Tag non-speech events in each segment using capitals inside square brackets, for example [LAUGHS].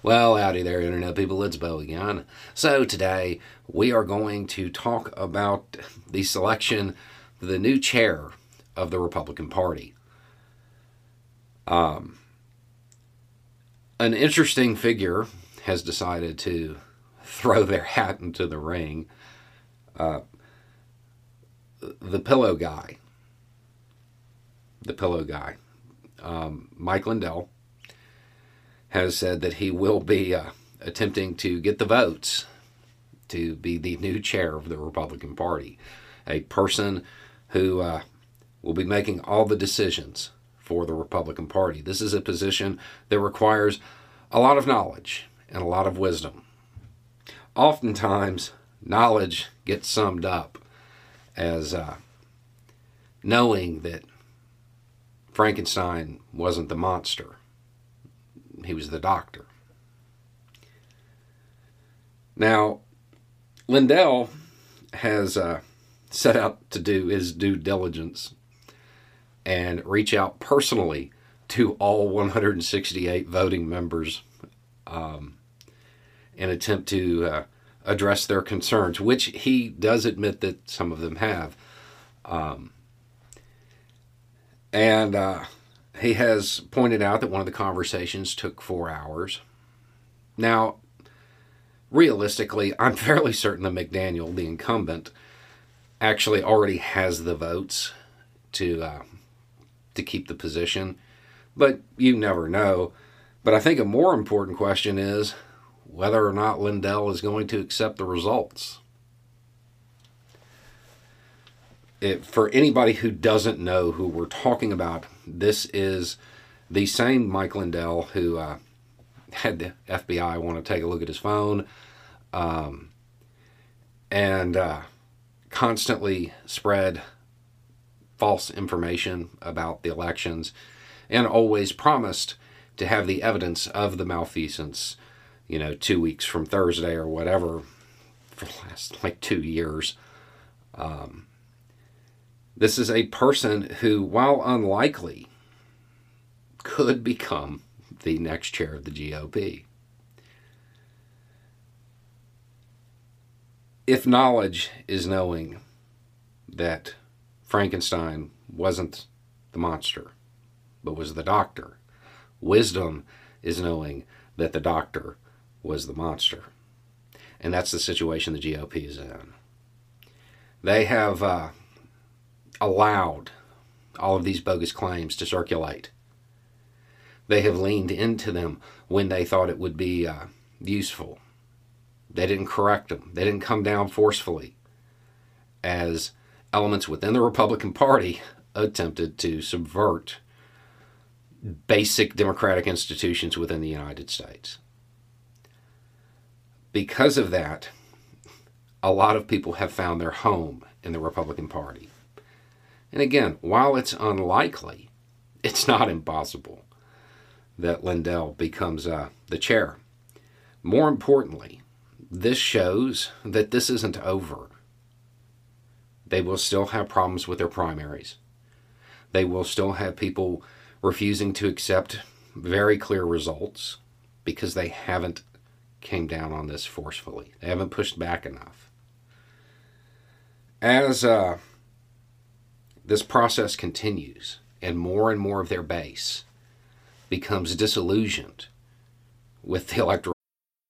Well, howdy there, Internet people. It's Bo again. So, today we are going to talk about the selection of the new chair of the Republican Party. Um, an interesting figure has decided to throw their hat into the ring. Uh, the pillow guy. The pillow guy. Um, Mike Lindell has said that he will be uh, attempting to get the votes to be the new chair of the Republican Party, a person who uh, will be making all the decisions for the Republican Party. This is a position that requires a lot of knowledge and a lot of wisdom. Oftentimes, knowledge gets summed up as uh, knowing that Frankenstein wasn't the monster he was the doctor. Now, Lindell has uh, set out to do his due diligence and reach out personally to all 168 voting members um, and attempt to uh, address their concerns, which he does admit that some of them have. Um, and uh, he has pointed out that one of the conversations took four hours. Now, realistically, I'm [LAUGHS] fairly certain that McDaniel, the incumbent, actually already has the votes to uh, to keep the position, but you never know. But I think a more important question is whether or not Lindell is going to accept the results it, for anybody who doesn't know who we're talking about, this is the same Mike Lindell who uh, had the FBI want to take a look at his phone um, and uh, constantly spread false information about the elections and always promised to have the evidence of the malfeasance, you know, two weeks from Thursday or whatever for the last like two years. Um, this is a person who, while unlikely, could become the next chair of the GOP. If knowledge is knowing that Frankenstein wasn't the monster, but was the doctor, wisdom is knowing that the doctor was the monster. And that's the situation the GOP is in. They have uh, allowed all of these bogus claims to circulate. They have leaned into them when they thought it would be uh, useful. They didn't correct them, they didn't come down forcefully as elements within the Republican Party [LAUGHS] attempted to subvert basic democratic institutions within the United States. Because of that, a lot of people have found their home in the Republican Party. And again, while it's unlikely, it's not impossible that Lindell becomes uh, the chair. More importantly, this shows that this isn't over. They will still have problems with their primaries. They will still have people refusing to accept very clear results because they haven't came down on this forcefully. They haven't pushed back enough. As uh, this process continues, and more and more of their base becomes disillusioned with the electoral.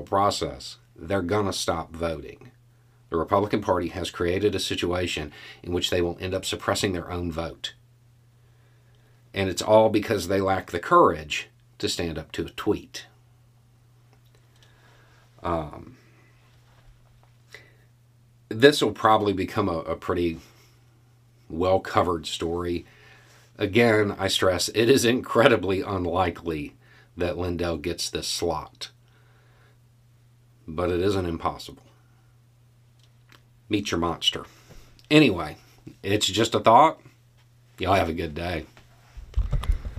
process, they're going to stop voting. The Republican Party has created a situation in which they will end up suppressing their own vote. And it's all because they lack the courage to stand up to a tweet. Um, this will probably become a, a pretty well covered story. Again, I stress it is incredibly unlikely that Lindell gets this slot. But it isn't impossible. Meet your monster. Anyway, it's just a thought. Y'all have a good day.